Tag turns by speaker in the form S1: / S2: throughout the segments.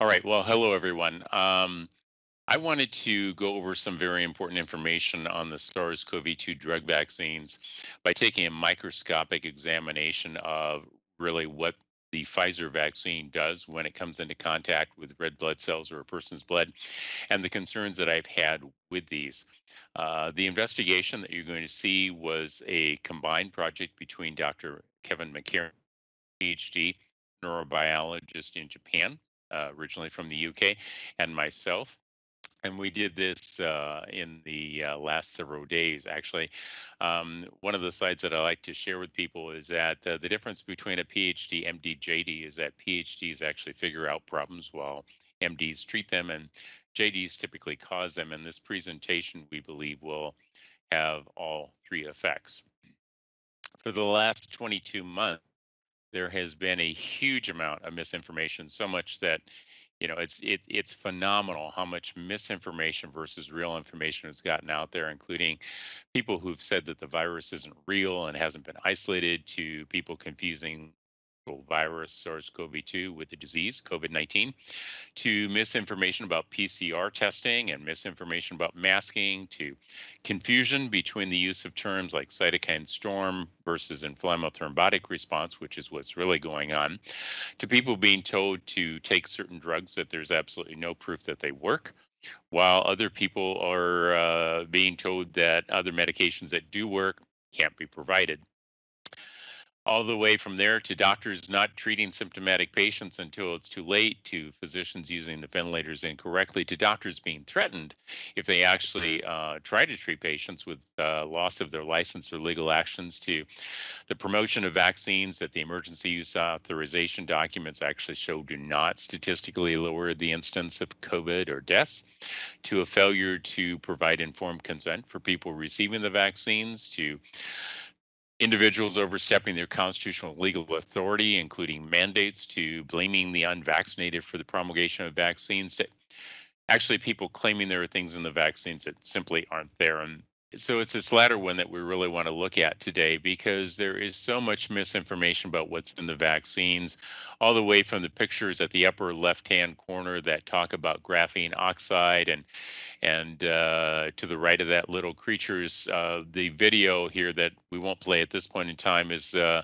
S1: All right. Well, hello, everyone. Um, I wanted to go over some very important information on the SARS CoV 2 drug vaccines by taking a microscopic examination of really what the Pfizer vaccine does when it comes into contact with red blood cells or a person's blood, and the concerns that I've had with these. Uh, the investigation that you're going to see was a combined project between Dr. Kevin McCairn, PhD, neurobiologist in Japan, uh, originally from the UK, and myself. And we did this uh, in the uh, last several days, actually. Um, one of the slides that I like to share with people is that uh, the difference between a PhD, MD, JD is that PhDs actually figure out problems while MDs treat them, and JDs typically cause them. And this presentation, we believe, will have all three effects. For the last 22 months, there has been a huge amount of misinformation, so much that you know it's it, it's phenomenal how much misinformation versus real information has gotten out there including people who've said that the virus isn't real and hasn't been isolated to people confusing virus SARS-CoV-2 with the disease COVID-19 to misinformation about PCR testing and misinformation about masking to confusion between the use of terms like cytokine storm versus inflammatory thrombotic response, which is what's really going on, to people being told to take certain drugs that there's absolutely no proof that they work while other people are uh, being told that other medications that do work can't be provided all the way from there to doctors not treating symptomatic patients until it's too late, to physicians using the ventilators incorrectly, to doctors being threatened if they actually uh, try to treat patients with uh, loss of their license or legal actions, to the promotion of vaccines that the emergency use authorization documents actually show do not statistically lower the instance of COVID or deaths, to a failure to provide informed consent for people receiving the vaccines, to individuals overstepping their constitutional legal authority, including mandates to blaming the unvaccinated for the promulgation of vaccines, to actually people claiming there are things in the vaccines that simply aren't there. And so it's this latter one that we really want to look at today because there is so much misinformation about what's in the vaccines, all the way from the pictures at the upper left-hand corner that talk about graphene oxide and and uh, to the right of that little creatures. Uh, the video here that we won't play at this point in time is uh,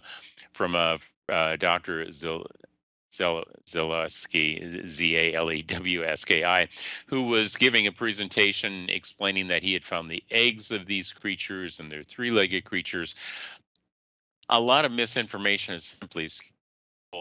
S1: from a uh, Dr. Zil- Zalewski, Z A L E W S K I, who was giving a presentation explaining that he had found the eggs of these creatures and they're three legged creatures. A lot of misinformation is simply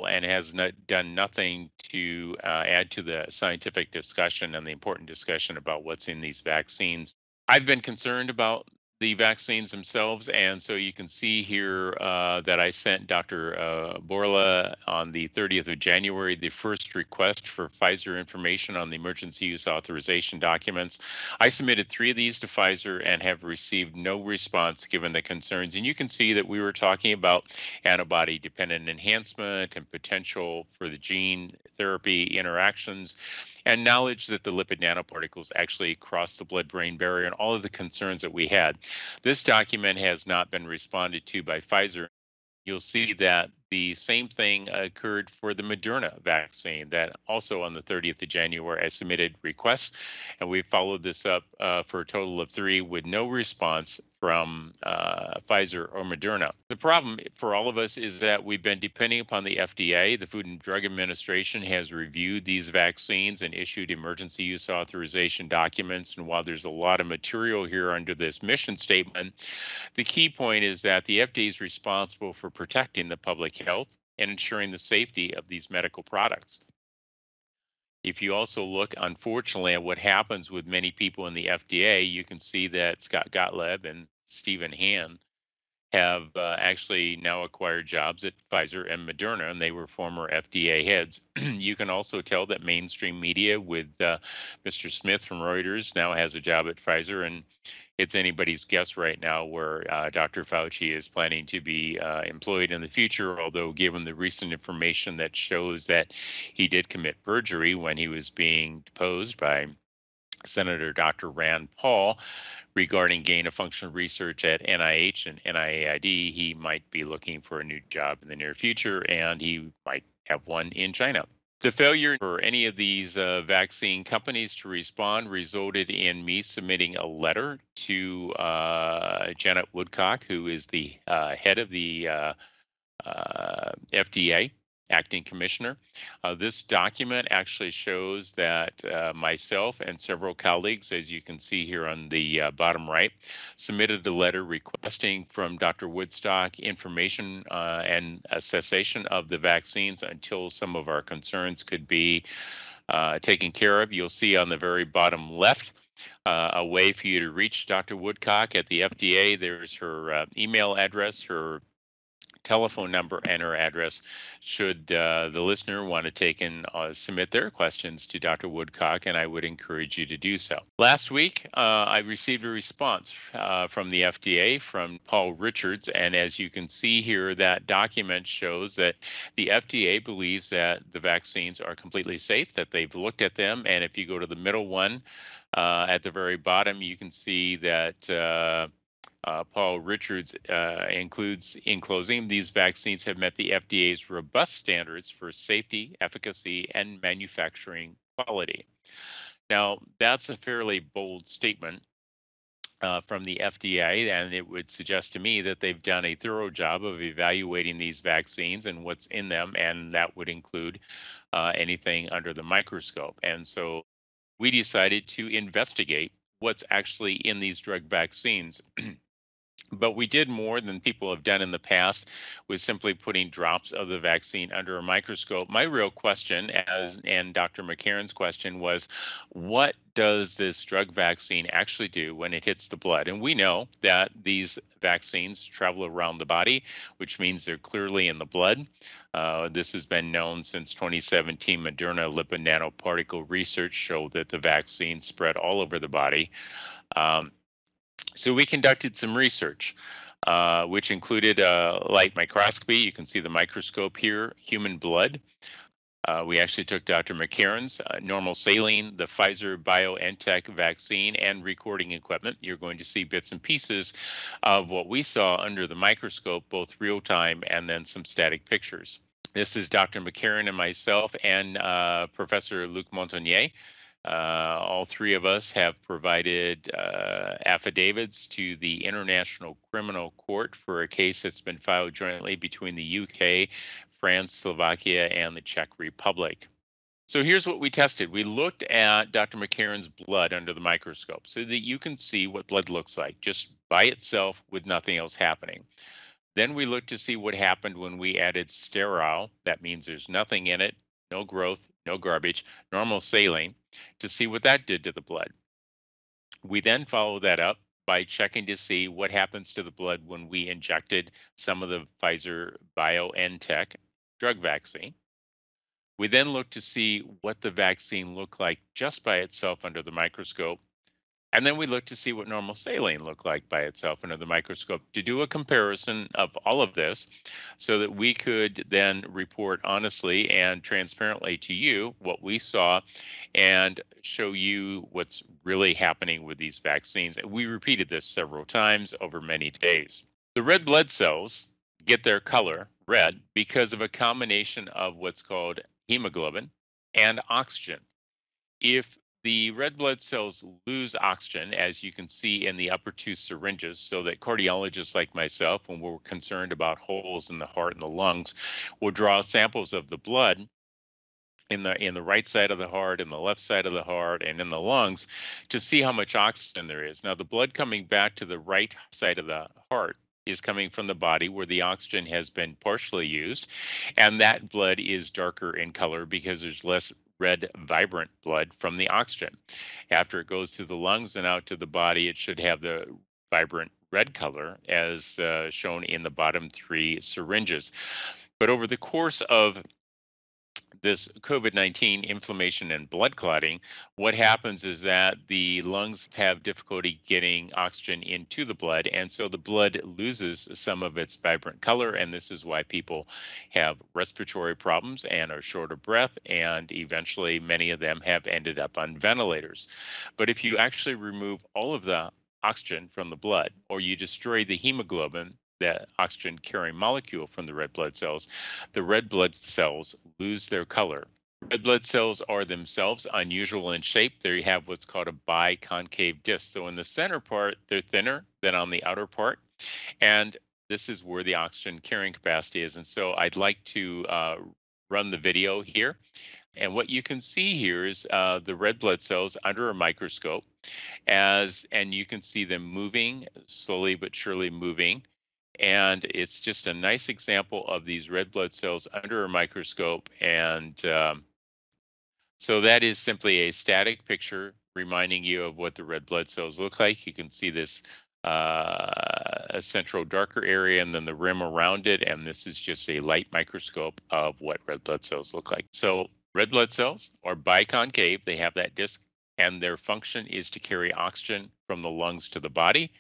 S1: and has not done nothing to uh, add to the scientific discussion and the important discussion about what's in these vaccines. I've been concerned about the vaccines themselves. And so you can see here uh, that I sent Dr. Uh, Bourla on the 30th of January the first request for Pfizer information on the emergency use authorization documents. I submitted three of these to Pfizer and have received no response given the concerns. And you can see that we were talking about antibody dependent enhancement and potential for the gene therapy interactions and knowledge that the lipid nanoparticles actually cross the blood brain barrier and all of the concerns that we had. This document has not been responded to by Pfizer. You'll see that the same thing occurred for the Moderna vaccine that also on the 30th of January I submitted requests and we followed this up uh, for a total of three with no response from uh, Pfizer or Moderna. The problem for all of us is that we've been depending upon the FDA. The Food and Drug Administration has reviewed these vaccines and issued emergency use authorization documents. And while there's a lot of material here under this mission statement, the key point is that the FDA is responsible for protecting the public health and ensuring the safety of these medical products. If you also look, unfortunately, at what happens with many people in the FDA, you can see that Scott Gottlieb and Stephen Hahn have uh, actually now acquired jobs at Pfizer and Moderna, and they were former FDA heads. you can also tell that mainstream media, with uh, Mr. Smith from Reuters, now has a job at Pfizer, and it's anybody's guess right now where uh, Dr. Fauci is planning to be uh, employed in the future. Although, given the recent information that shows that he did commit perjury when he was being deposed by Senator Dr. Rand Paul regarding gain of function research at NIH and NIAID, he might be looking for a new job in the near future and he might have one in China. The failure for any of these uh, vaccine companies to respond resulted in me submitting a letter to uh, Janet Woodcock, who is the uh, head of the uh, uh, FDA, acting commissioner. Uh, this document actually shows that uh, myself and several colleagues, as you can see here on the uh, bottom right, submitted a letter requesting from Dr. Woodcock information uh, and a cessation of the vaccines until some of our concerns could be uh, taken care of. You'll see on the very bottom left. Uh, a way for you to reach Dr. Woodcock at the FDA. There's her email address, her telephone number and her address should uh, the listener want to take and uh, submit their questions to Dr. Woodcock, and I would encourage you to do so. Last week, uh, I received a response uh, from the FDA from Paul Richards, and as you can see here, that document shows that the FDA believes that the vaccines are completely safe, that they've looked at them, and if you go to the middle one, uh, at the very bottom, you can see that uh, Paul Richards uh, includes in closing, these vaccines have met the FDA's robust standards for safety, efficacy, and manufacturing quality. Now, that's a fairly bold statement uh, from the FDA, and it would suggest to me that they've done a thorough job of evaluating these vaccines and what's in them, and that would include uh, anything under the microscope. And so we decided to investigate what's actually in these drug vaccines. But we did more than people have done in the past with simply putting drops of the vaccine under a microscope. My real question, as and Dr. McCairn's question, was what does this drug vaccine actually do when it hits the blood? And we know that these vaccines travel around the body, which means they're clearly in the blood. Uh, this has been known since 2017. Moderna lipid nanoparticle research showed that the vaccine spread all over the body. Um, so we conducted some research, uh, which included uh, light microscopy. You can see the microscope here, human blood. Uh, we actually took Dr. McCairn's uh, normal saline, the Pfizer BioNTech vaccine, and recording equipment. You're going to see bits and pieces of what we saw under the microscope, both real time and then some static pictures. This is Dr. McCairn and myself and uh, Professor Luc Montagnier. Uh, all three of us have provided uh, affidavits to the International Criminal Court for a case that's been filed jointly between the UK, France, Slovakia, and the Czech Republic. So here's what we tested. We looked at Dr. McCairn's blood under the microscope so that you can see what blood looks like just by itself with nothing else happening. Then we looked to see what happened when we added sterile. That means there's nothing in it, no growth, no garbage, normal saline, to see what that did to the blood. We then follow that up by checking to see what happens to the blood when we injected some of the Pfizer BioNTech drug vaccine. We then look to see what the vaccine looked like just by itself under the microscope and then we looked to see what normal saline looked like by itself under the microscope to do a comparison of all of this so that we could then report honestly and transparently to you what we saw and show you what's really happening with these vaccines. We repeated this several times over many days. The red blood cells get their color red because of a combination of what's called hemoglobin and oxygen. If the red blood cells lose oxygen, as you can see in the upper two syringes, so that cardiologists like myself, when we're concerned about holes in the heart and the lungs, will draw samples of the blood in the in the right side of the heart in the left side of the heart and in the lungs to see how much oxygen there is. Now the blood coming back to the right side of the heart is coming from the body where the oxygen has been partially used and that blood is darker in color because there's less red vibrant blood from the oxygen. After it goes to the lungs and out to the body, it should have the vibrant red color as uh, shown in the bottom three syringes. But over the course of this COVID 19 inflammation and blood clotting, what happens is that the lungs have difficulty getting oxygen into the blood, and so the blood loses some of its vibrant color. And this is why people have respiratory problems and are short of breath, and eventually many of them have ended up on ventilators. But if you actually remove all of the oxygen from the blood, or you destroy the hemoglobin, that oxygen carrying molecule from the red blood cells, the red blood cells lose their color Red blood cells are themselves unusual in shape. They have what's called a biconcave disc. So in the center part, they're thinner than on the outer part. And this is where the oxygen carrying capacity is. And so I'd like to uh, run the video here. And what you can see here is uh, the red blood cells under a microscope as, and you can see them moving slowly but surely moving. And it's just a nice example of these red blood cells under a microscope. And um, so that is simply a static picture reminding you of what the red blood cells look like. You can see this uh, a central darker area and then the rim around it. And this is just a light microscope of what red blood cells look like. So red blood cells are biconcave. They have that disc and their function is to carry oxygen from the lungs to the body,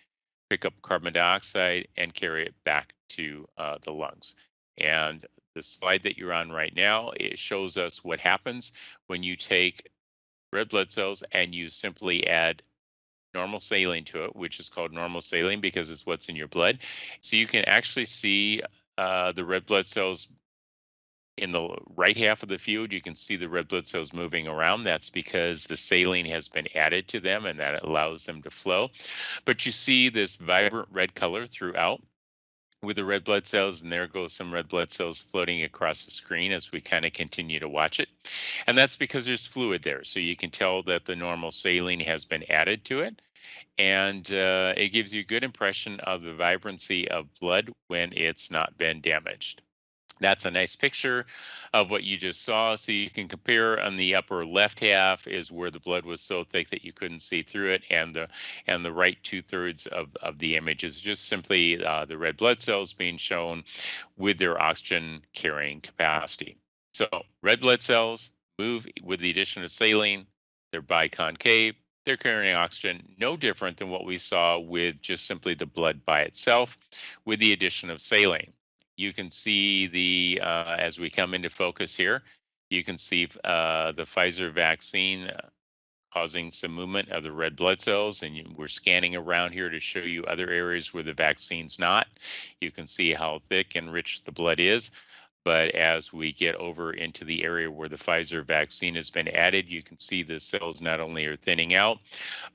S1: pick up carbon dioxide and carry it back to uh, the lungs. And the slide that you're on right now, it shows us what happens when you take red blood cells and you simply add normal saline to it, which is called normal saline because it's what's in your blood. So you can actually see uh, the red blood cells in the right half of the field. You can see the red blood cells moving around. That's because the saline has been added to them and that allows them to flow. But you see this vibrant red color throughout with the red blood cells, and there goes some red blood cells floating across the screen as we kind of continue to watch it. And that's because there's fluid there. So you can tell that the normal saline has been added to it. And uh, it gives you a good impression of the vibrancy of blood when it's not been damaged. That's a nice picture of what you just saw. So you can compare on the upper left half is where the blood was so thick that you couldn't see through it, and the and the right two thirds of, of the image is just simply uh, the red blood cells being shown with their oxygen carrying capacity. So red blood cells move with the addition of saline. They're biconcave. They're carrying oxygen, no different than what we saw with just simply the blood by itself, with the addition of saline you can see the, uh, as we come into focus here, you can see uh, the Pfizer vaccine uh, causing some movement of the red blood cells and you, we're scanning around here to show you other areas where the vaccine's not. You can see how thick and rich the blood is. But as we get over into the area where the Pfizer vaccine has been added, you can see the cells not only are thinning out,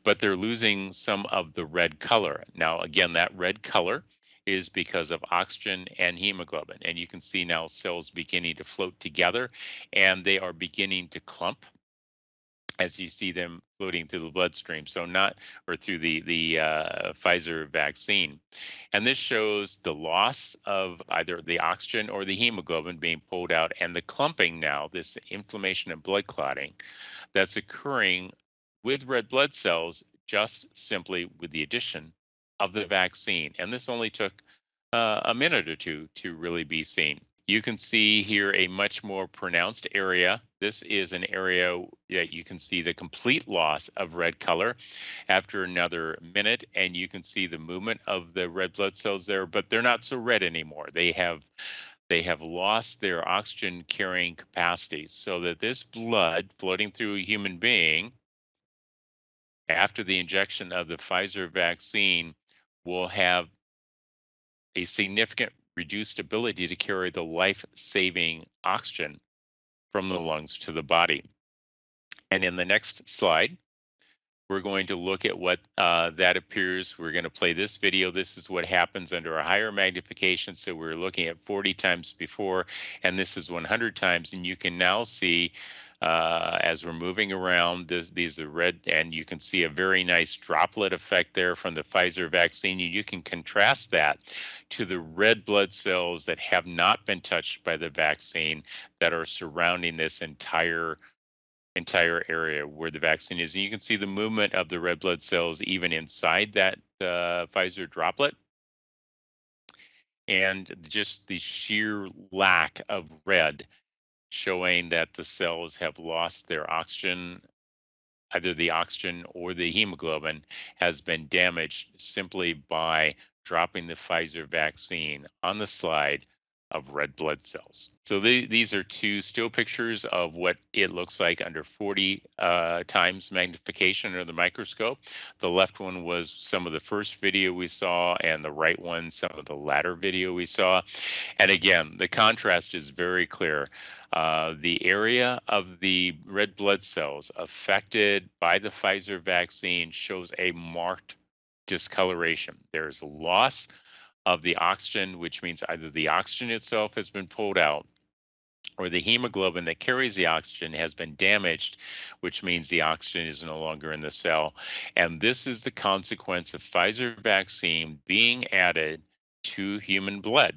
S1: but they're losing some of the red color. Now, again, that red color is because of oxygen and hemoglobin. And you can see now cells beginning to float together and they are beginning to clump as you see them floating through the bloodstream. So not, or through the, the uh, Pfizer vaccine. And this shows the loss of either the oxygen or the hemoglobin being pulled out and the clumping now, this inflammation and blood clotting that's occurring with red blood cells just simply with the addition of the vaccine. And this only took uh, a minute or two to really be seen. You can see here a much more pronounced area. This is an area that you can see the complete loss of red color after another minute, and you can see the movement of the red blood cells there, but they're not so red anymore. They have they have lost their oxygen carrying capacity so that this blood floating through a human being after the injection of the Pfizer vaccine will have a significant reduced ability to carry the life-saving oxygen from the lungs to the body. And in the next slide, we're going to look at what uh, that appears. We're going to play this video. This is what happens under a higher magnification. So we're looking at 40 times before, and this is 100 times. And you can now see uh, as we're moving around. This, these are red, and you can see a very nice droplet effect there from the Pfizer vaccine. You can contrast that to the red blood cells that have not been touched by the vaccine that are surrounding this entire entire area where the vaccine is. And you can see the movement of the red blood cells even inside that uh, Pfizer droplet. And just the sheer lack of red showing that the cells have lost their oxygen, either the oxygen or the hemoglobin has been damaged simply by dropping the Pfizer vaccine on the slide of red blood cells. So the, these are two still pictures of what it looks like under 40 uh, times magnification under the microscope. The left one was some of the first video we saw and the right one some of the latter video we saw. And again, the contrast is very clear. Uh, the area of the red blood cells affected by the Pfizer vaccine shows a marked discoloration. There's loss of the oxygen, which means either the oxygen itself has been pulled out or the hemoglobin that carries the oxygen has been damaged, which means the oxygen is no longer in the cell. And this is the consequence of Pfizer vaccine being added to human blood.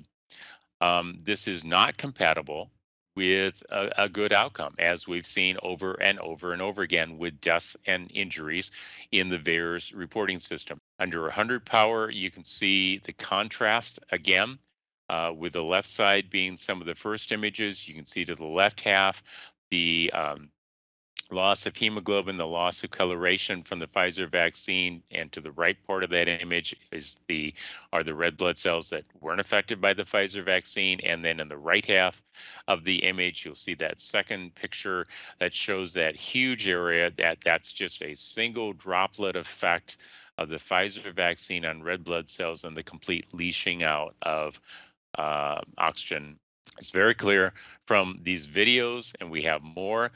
S1: Um, this is not compatible with a, a, good outcome, as we've seen over and over and over again with deaths and injuries in the VAERS reporting system. Under 100 power, you can see the contrast again, uh, with the left side being some of the first images. You can see to the left half the um, loss of hemoglobin, the loss of coloration from the Pfizer vaccine, and to the right part of that image is the are the red blood cells that weren't affected by the Pfizer vaccine. And then in the right half of the image, you'll see that second picture that shows that huge area that that's just a single droplet effect of the Pfizer vaccine on red blood cells and the complete leashing out of uh, oxygen. It's very clear from these videos, and we have more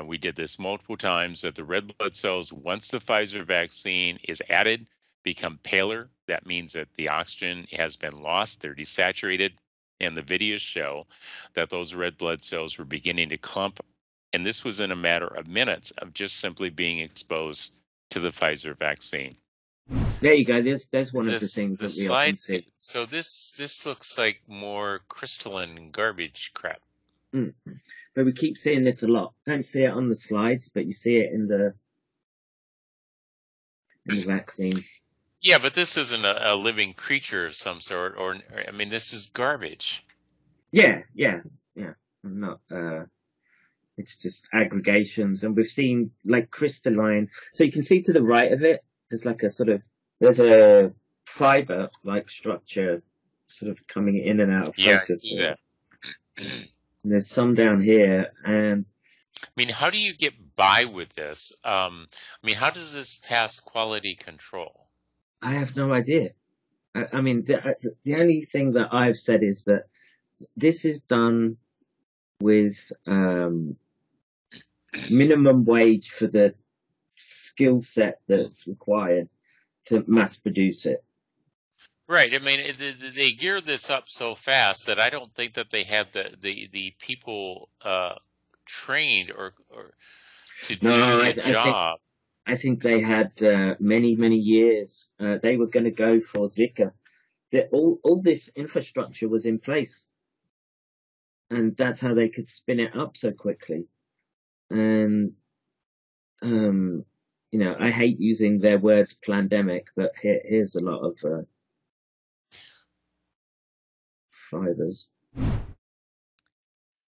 S1: and we did this multiple times, that the red blood cells, once the Pfizer vaccine is added, become paler. That means that the oxygen has been lost, they're desaturated, and the videos show that those red blood cells were beginning to clump. And this was in a matter of minutes of just simply being exposed to the Pfizer vaccine.
S2: There you go. There's there's one this, of the things the that we slides, often see.
S1: So this this looks like more crystalline garbage crap.
S2: Mm-hmm. But we keep seeing this a lot. Don't see it on the slides, but you see it in the in the vaccine.
S1: Yeah, but this isn't a, a living creature of some sort, or I mean, this is garbage.
S2: Yeah, yeah, yeah. I'm not. Uh, it's just aggregations, and we've seen like crystalline. So you can see to the right of it, there's like a sort of there's a fiber like structure, sort of coming in and out of
S1: focus. Yeah, I see that.
S2: And there's some down here, and
S1: I mean, how do you get by with this? Um, I mean, how does this pass quality control?
S2: I have no idea. I, I mean, the, the only thing that I've said is that this is done with um, minimum wage for the skill set that's required to mass produce it.
S1: Right. I mean, they geared this up so fast that I don't think that they had the the the people uh, trained or or to no, do the I, job.
S2: I think, I think they had uh, many many years. Uh, they were going to go for Zika. All all this infrastructure was in place, and that's how they could spin it up so quickly. And um, you know, I hate using their words "pandemic," but here, here's a lot of uh, fibers.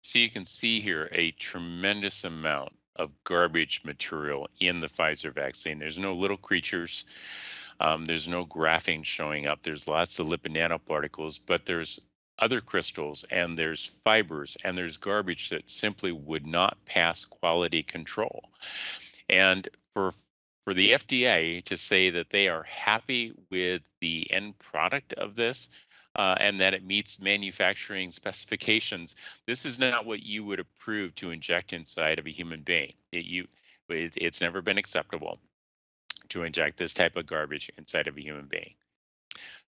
S1: So you can see here a tremendous amount of garbage material in the Pfizer vaccine. There's no little creatures. Um, there's no graphene showing up. There's lots of lipid nanoparticles, but there's other crystals and there's fibers and there's garbage that simply would not pass quality control. And for for the FDA to say that they are happy with the end product of this uh, and that it meets manufacturing specifications. This is not what you would approve to inject inside of a human being. It, you, it, it's never been acceptable to inject this type of garbage inside of a human being.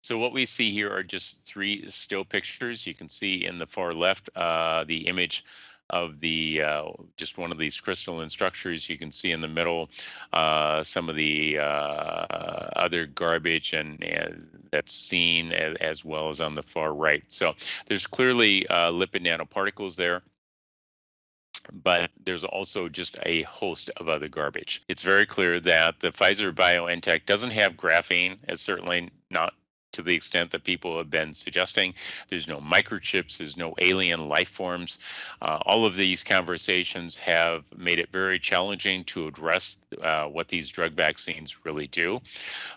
S1: So what we see here are just three still pictures. You can see in the far left uh, the image of the uh, just one of these crystalline structures. You can see in the middle uh, some of the uh, other garbage and, that's seen as, as, well as on the far right. So there's clearly uh, lipid nanoparticles there but there's also just a host of other garbage. It's very clear that the Pfizer BioNTech doesn't have graphene. It's certainly not to the extent that people have been suggesting. There's no microchips, there's no alien life forms. Uh, all of these conversations have made it very challenging to address uh, what these drug vaccines really do.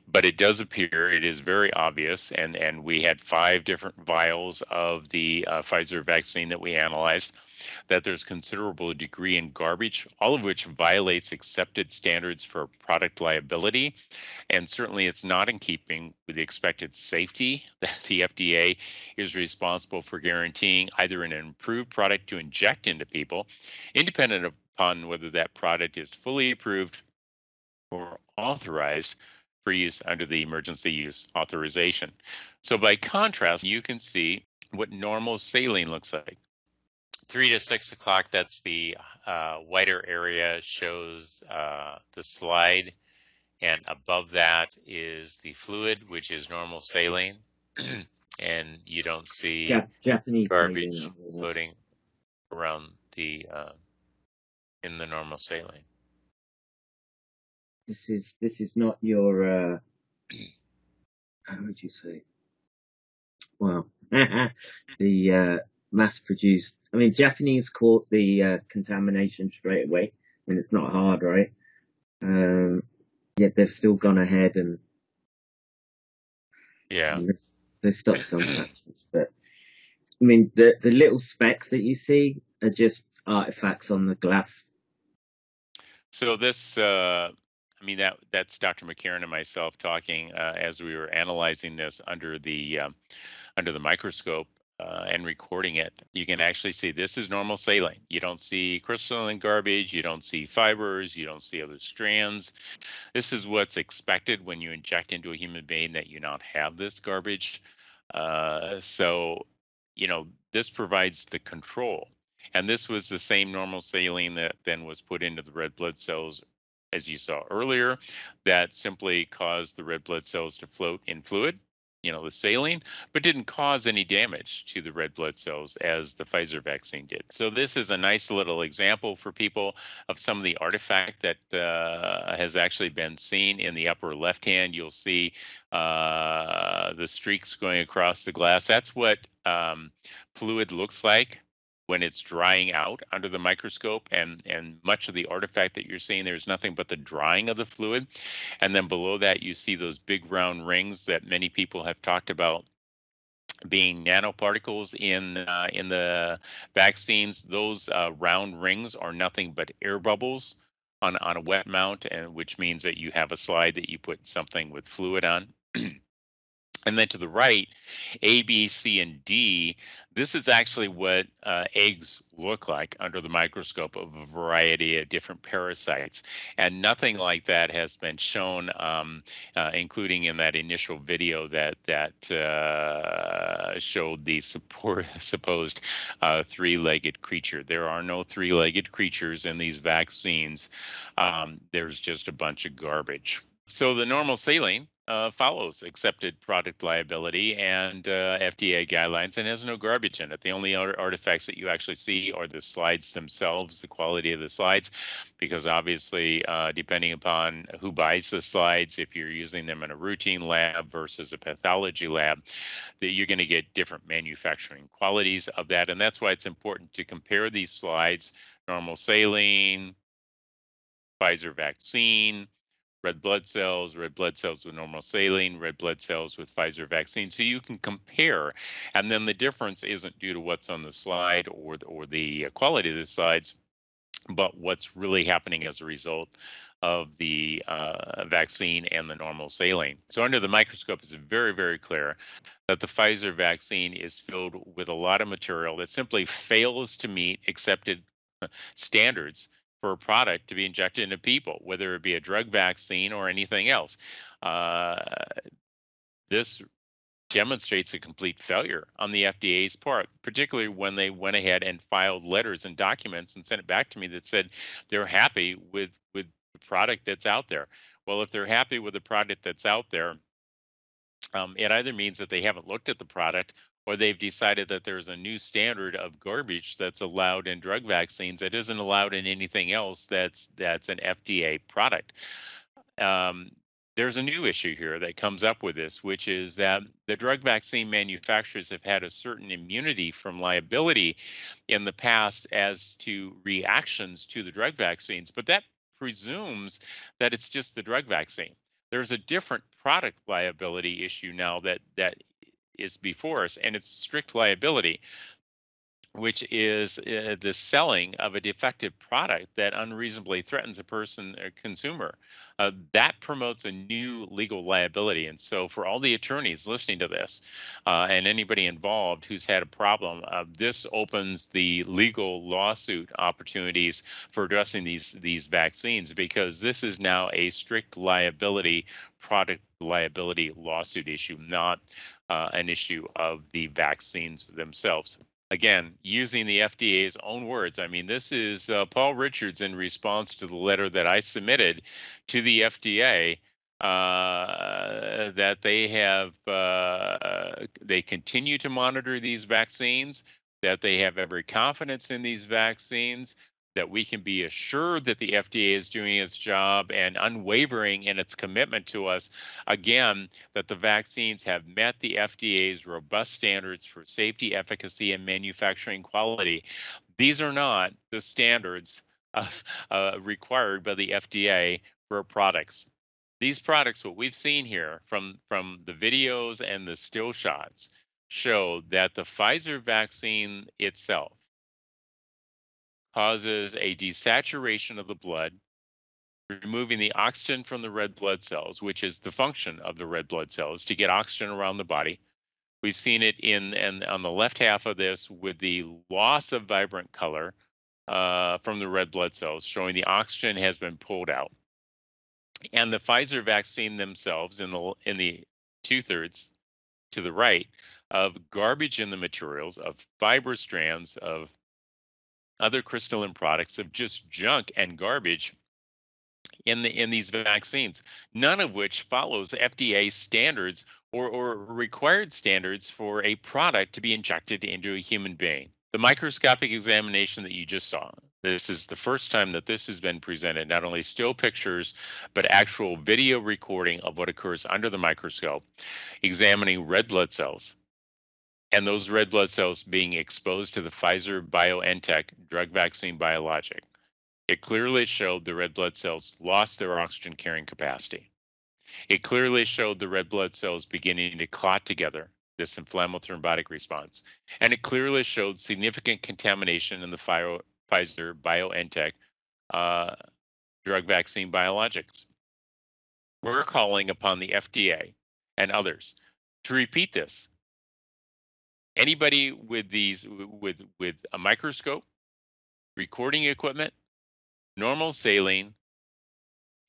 S1: But it does appear, it is very obvious, and, and we had five different vials of the uh, Pfizer vaccine that we analyzed that there's considerable degree in garbage, all of which violates accepted standards for product liability. And certainly it's not in keeping with the expected safety that the FDA is responsible for guaranteeing either an improved product to inject into people, independent upon whether that product is fully approved or authorized for use under the emergency use authorization. So by contrast, you can see what normal saline looks like. Three to six o'clock, that's the uh, whiter area, shows uh, the slide. And above that is the fluid, which is normal saline. and you don't see
S2: Ja- Japanese
S1: garbage
S2: saline,
S1: floating around the uh, in the normal saline.
S2: This is this is not your uh how would you say? Well, the uh, mass-produced. I mean, Japanese caught the uh, contamination straight away. I mean, it's not hard, right? Um, yet they've still gone ahead and
S1: Yeah.
S2: and there's stopped some actions. But I mean, the the little specks that you see are just artifacts on the glass.
S1: So this, uh, I mean, that that's Dr. McCairn and myself talking uh, as we were analyzing this under the um, under the microscope uh, and recording it. You can actually see this is normal saline. You don't see crystalline garbage. You don't see fibers. You don't see other strands. This is what's expected when you inject into a human being that you not have this garbage. Uh, so, you know, this provides the control. And this was the same normal saline that then was put into the red blood cells, as you saw earlier, that simply caused the red blood cells to float in fluid, you know, the saline, but didn't cause any damage to the red blood cells as the Pfizer vaccine did. So this is a nice little example for people of some of the artifact that uh, has actually been seen in the upper left hand. You'll see uh, the streaks going across the glass. That's what um, fluid looks like when it's drying out under the microscope and and much of the artifact that you're seeing there's nothing but the drying of the fluid. And then below that you see those big round rings that many people have talked about being nanoparticles in uh, in the vaccines. Those uh, round rings are nothing but air bubbles on on a wet mount and which means that you have a slide that you put something with fluid on And then to the right, A, B, C, and D, this is actually what uh, eggs look like under the microscope of a variety of different parasites. And nothing like that has been shown, um, uh, including in that initial video that, that uh, showed the support, supposed uh, three-legged creature. There are no three-legged creatures in these vaccines. Um, there's just a bunch of garbage. So the normal saline uh, follows accepted product liability and uh, FDA guidelines and has no garbage in it. The only artifacts that you actually see are the slides themselves, the quality of the slides, because obviously, uh, depending upon who buys the slides, if you're using them in a routine lab versus a pathology lab, that you're going to get different manufacturing qualities of that. And that's why it's important to compare these slides, normal saline, Pfizer vaccine, red blood cells, red blood cells with normal saline, red blood cells with Pfizer vaccine. So you can compare. And then the difference isn't due to what's on the slide or, or the quality of the slides, but what's really happening as a result of the uh, vaccine and the normal saline. So under the microscope, it's very, very clear that the Pfizer vaccine is filled with a lot of material that simply fails to meet accepted standards for a product to be injected into people, whether it be a drug vaccine or anything else. Uh, this demonstrates a complete failure on the FDA's part, particularly when they went ahead and filed letters and documents and sent it back to me that said they're happy with with the product that's out there. Well, if they're happy with the product that's out there, um, it either means that they haven't looked at the product or they've decided that there's a new standard of garbage that's allowed in drug vaccines that isn't allowed in anything else that's that's an FDA product. Um, there's a new issue here that comes up with this, which is that the drug vaccine manufacturers have had a certain immunity from liability in the past as to reactions to the drug vaccines, but that presumes that it's just the drug vaccine. There's a different product liability issue now that that is before us, and it's strict liability. which is uh, the selling of a defective product that unreasonably threatens a person or consumer. Uh, that promotes a new legal liability. And so, for all the attorneys listening to this uh, and anybody involved who's had a problem, uh, this opens the legal lawsuit opportunities for addressing these these vaccines because this is now a strict liability product liability lawsuit issue, not uh, an issue of the vaccines themselves again, using the FDA's own words. I mean, this is uh, Paul Richards in response to the letter that I submitted to the FDA uh, that they have uh, they continue to monitor these vaccines, that they have every confidence in these vaccines, that we can be assured that the FDA is doing its job and unwavering in its commitment to us. Again, that the vaccines have met the FDA's robust standards for safety, efficacy, and manufacturing quality. These are not the standards uh, uh, required by the FDA for products. These products, what we've seen here from, from the videos and the still shots, show that the Pfizer vaccine itself causes a desaturation of the blood, removing the oxygen from the red blood cells, which is the function of the red blood cells to get oxygen around the body. We've seen it in and on the left half of this with the loss of vibrant color uh, from the red blood cells, showing the oxygen has been pulled out. And the Pfizer vaccine themselves in the in the two thirds to the right of garbage in the materials of fiber strands of other crystalline products of just junk and garbage in the in these vaccines, none of which follows FDA standards or, or required standards for a product to be injected into a human being. The microscopic examination that you just saw, this is the first time that this has been presented, not only still pictures, but actual video recording of what occurs under the microscope, examining red blood cells, and those red blood cells being exposed to the Pfizer BioNTech drug vaccine biologic. It clearly showed the red blood cells lost their oxygen carrying capacity. It clearly showed the red blood cells beginning to clot together, this inflammatory thrombotic response. And it clearly showed significant contamination in the Pfizer BioNTech uh, drug vaccine biologics. We're calling upon the FDA and others to repeat this anybody with these with with a microscope, recording equipment, normal saline,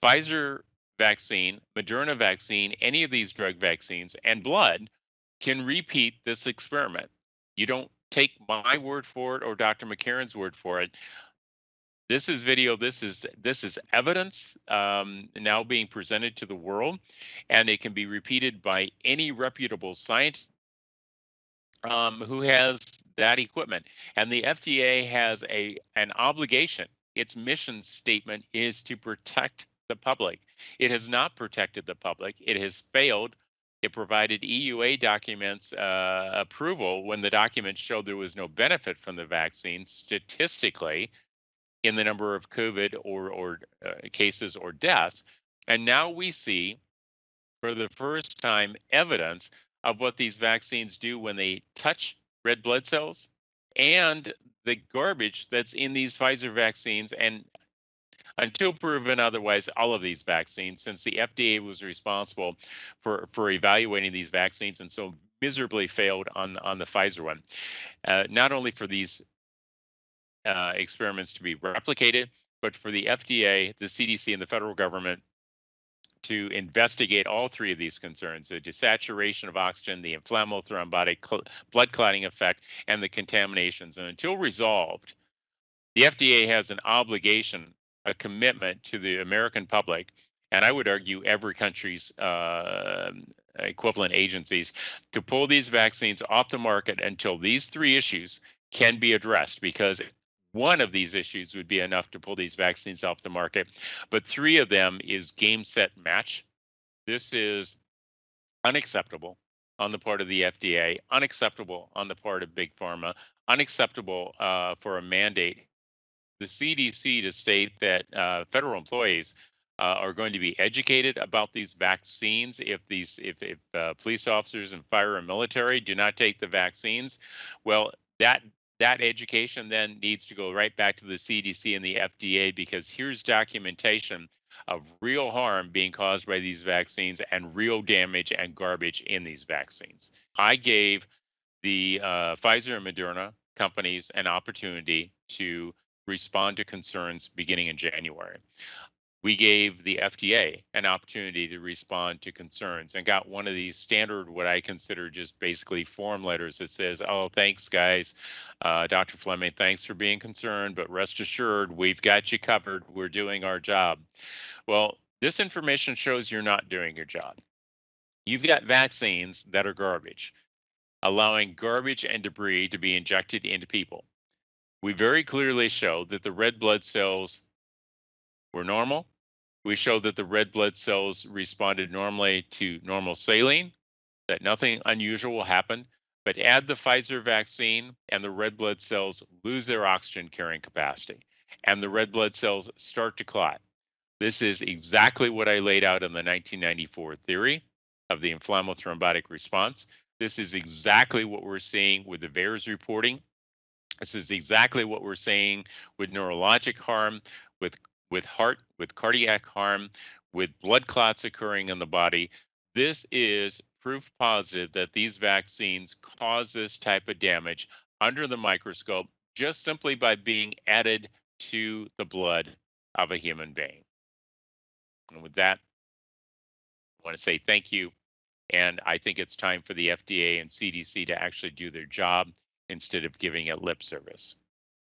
S1: Pfizer vaccine, Moderna vaccine, any of these drug vaccines, and blood can repeat this experiment. You don't take my word for it or Dr. McCairn's word for it. This is video. This is this is evidence um, now being presented to the world, and it can be repeated by any reputable scientist um, who has that equipment. And the FDA has a an obligation. Its mission statement is to protect the public. It has not protected the public. It has failed. It provided EUA documents uh, approval when the documents showed there was no benefit from the vaccine statistically in the number of COVID or, or uh, cases or deaths. And now we see for the first time evidence of what these vaccines do when they touch red blood cells and the garbage that's in these Pfizer vaccines and until proven otherwise, all of these vaccines, since the FDA was responsible for, for evaluating these vaccines and so miserably failed on, on the Pfizer one. Uh, not only for these uh, experiments to be replicated, but for the FDA, the CDC, and the federal government to investigate all three of these concerns the desaturation of oxygen, the inflammatory thrombotic cl- blood clotting effect, and the contaminations. And until resolved, the FDA has an obligation, a commitment to the American public, and I would argue every country's uh, equivalent agencies, to pull these vaccines off the market until these three issues can be addressed because one of these issues would be enough to pull these vaccines off the market. But three of them is game, set, match. This is unacceptable on the part of the FDA, unacceptable on the part of Big Pharma, unacceptable uh, for a mandate. The CDC to state that uh, federal employees uh, are going to be educated about these vaccines if these if, if uh, police officers and fire and military do not take the vaccines well that that education then needs to go right back to the CDC and the FDA because here's documentation of real harm being caused by these vaccines and real damage and garbage in these vaccines. I gave the uh, Pfizer and Moderna companies an opportunity to respond to concerns beginning in January. We gave the FDA an opportunity to respond to concerns and got one of these standard, what I consider just basically form letters that says, Oh, thanks, guys. Uh, Dr. Fleming, thanks for being concerned, but rest assured, we've got you covered. We're doing our job. Well, this information shows you're not doing your job. You've got vaccines that are garbage, allowing garbage and debris to be injected into people. We very clearly show that the red blood cells were normal. We showed that the red blood cells responded normally to normal saline, that nothing unusual happened. But add the Pfizer vaccine, and the red blood cells lose their oxygen carrying capacity, and the red blood cells start to clot. This is exactly what I laid out in the 1994 theory of the inflammothrombotic response. This is exactly what we're seeing with the VAERS reporting. This is exactly what we're seeing with neurologic harm, with with heart, with cardiac harm, with blood clots occurring in the body. This is proof positive that these vaccines cause this type of damage under the microscope just simply by being added to the blood of a human being. And with that, I want to say thank you. And I think it's time for the FDA and CDC to actually do their job instead of giving it lip service.